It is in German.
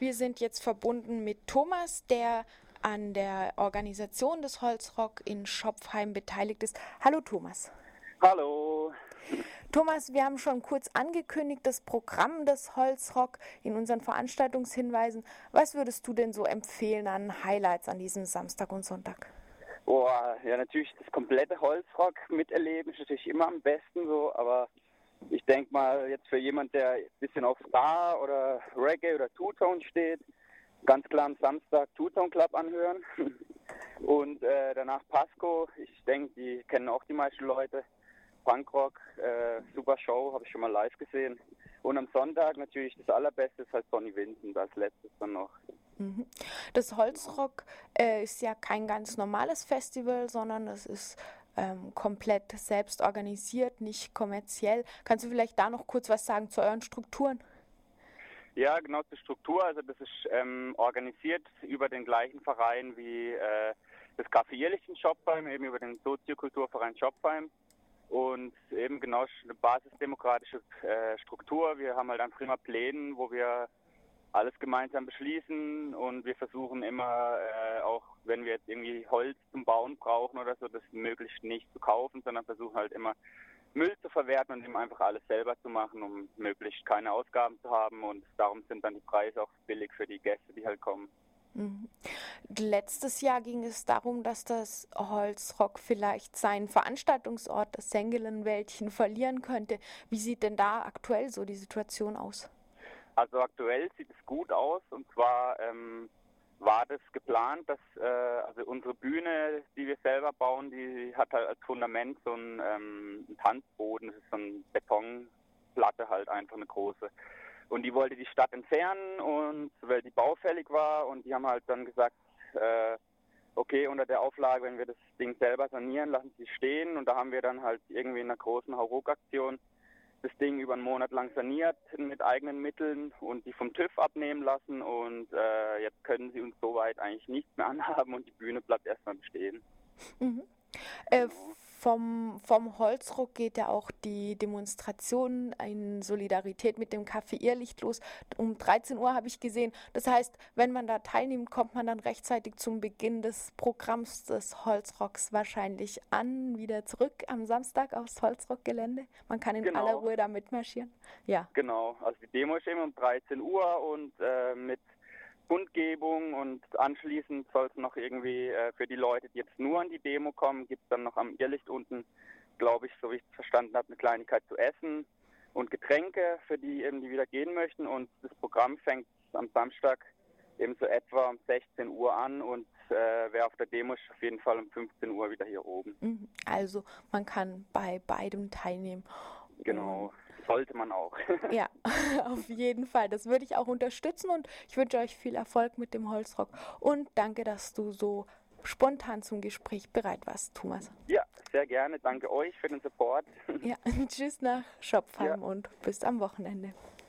Wir sind jetzt verbunden mit Thomas, der an der Organisation des Holzrock in Schopfheim beteiligt ist. Hallo Thomas. Hallo. Thomas, wir haben schon kurz angekündigt, das Programm des Holzrock in unseren Veranstaltungshinweisen. Was würdest du denn so empfehlen an Highlights an diesem Samstag und Sonntag? Boah, ja, natürlich das komplette Holzrock miterleben ist natürlich immer am besten so, aber ich denke mal, jetzt für jemand, der ein bisschen auf Star oder Reggae oder Two-Tone steht, ganz klar am Samstag Two-Tone Club anhören. Und äh, danach Pasco, ich denke, die kennen auch die meisten Leute. Punkrock, äh, super Show, habe ich schon mal live gesehen. Und am Sonntag natürlich das Allerbeste ist halt Sonny Vincent als letztes dann noch. Mhm. Das Holzrock äh, ist ja kein ganz normales Festival, sondern es ist ähm, komplett selbst organisiert, nicht kommerziell. Kannst du vielleicht da noch kurz was sagen zu euren Strukturen? Ja, genau zur Struktur. Also das ist ähm, organisiert über den gleichen Verein wie äh, das Café Ehrlichen Schopfheim, eben über den Soziokulturverein Schopfheim. Und eben genau eine basisdemokratische äh, Struktur. Wir haben halt einfach immer Pläne, wo wir alles gemeinsam beschließen und wir versuchen immer äh, wenn wir jetzt irgendwie Holz zum Bauen brauchen oder so, das möglichst nicht zu kaufen, sondern versuchen halt immer Müll zu verwerten und eben einfach alles selber zu machen, um möglichst keine Ausgaben zu haben und darum sind dann die Preise auch billig für die Gäste, die halt kommen. Mhm. Letztes Jahr ging es darum, dass das Holzrock vielleicht seinen Veranstaltungsort, das Sengelenwäldchen, verlieren könnte. Wie sieht denn da aktuell so die Situation aus? Also aktuell sieht es gut aus und zwar ähm, war das geplant, dass äh, also unsere Bühne, die wir selber bauen, die hat halt als Fundament so einen, ähm, einen Tanzboden, das ist so eine Betonplatte halt einfach eine große. Und die wollte die Stadt entfernen und weil die baufällig war und die haben halt dann gesagt, äh, okay, unter der Auflage, wenn wir das Ding selber sanieren, lassen sie stehen und da haben wir dann halt irgendwie in einer großen Hauruck-Aktion das Ding über einen Monat lang saniert mit eigenen Mitteln und die vom TÜV abnehmen lassen und äh, jetzt können sie uns soweit eigentlich nichts mehr anhaben und die Bühne bleibt erstmal bestehen. Mhm. Äh, genau. Vom, vom Holzruck geht ja auch die Demonstration in Solidarität mit dem Café Irrlicht los. Um 13 Uhr habe ich gesehen. Das heißt, wenn man da teilnimmt, kommt man dann rechtzeitig zum Beginn des Programms des Holzrocks wahrscheinlich an, wieder zurück am Samstag aufs Holzrockgelände. Man kann in genau. aller Ruhe da mitmarschieren. Ja. Genau, also die Demo ist eben um 13 Uhr und äh, mit Kundgebung und anschließend soll es noch irgendwie äh, für die Leute, die jetzt nur an die Demo kommen, gibt es dann noch am Irrlicht unten, glaube ich, so wie ich es verstanden habe, eine Kleinigkeit zu essen und Getränke für die eben, die wieder gehen möchten. Und das Programm fängt am Samstag eben so etwa um 16 Uhr an und äh, wer auf der Demo ist, auf jeden Fall um 15 Uhr wieder hier oben. Mhm. Also man kann bei beidem teilnehmen. Genau sollte man auch. ja, auf jeden Fall. Das würde ich auch unterstützen und ich wünsche euch viel Erfolg mit dem Holzrock. Und danke, dass du so spontan zum Gespräch bereit warst, Thomas. Ja, sehr gerne. Danke euch für den Support. ja, tschüss nach Schopfheim ja. und bis am Wochenende.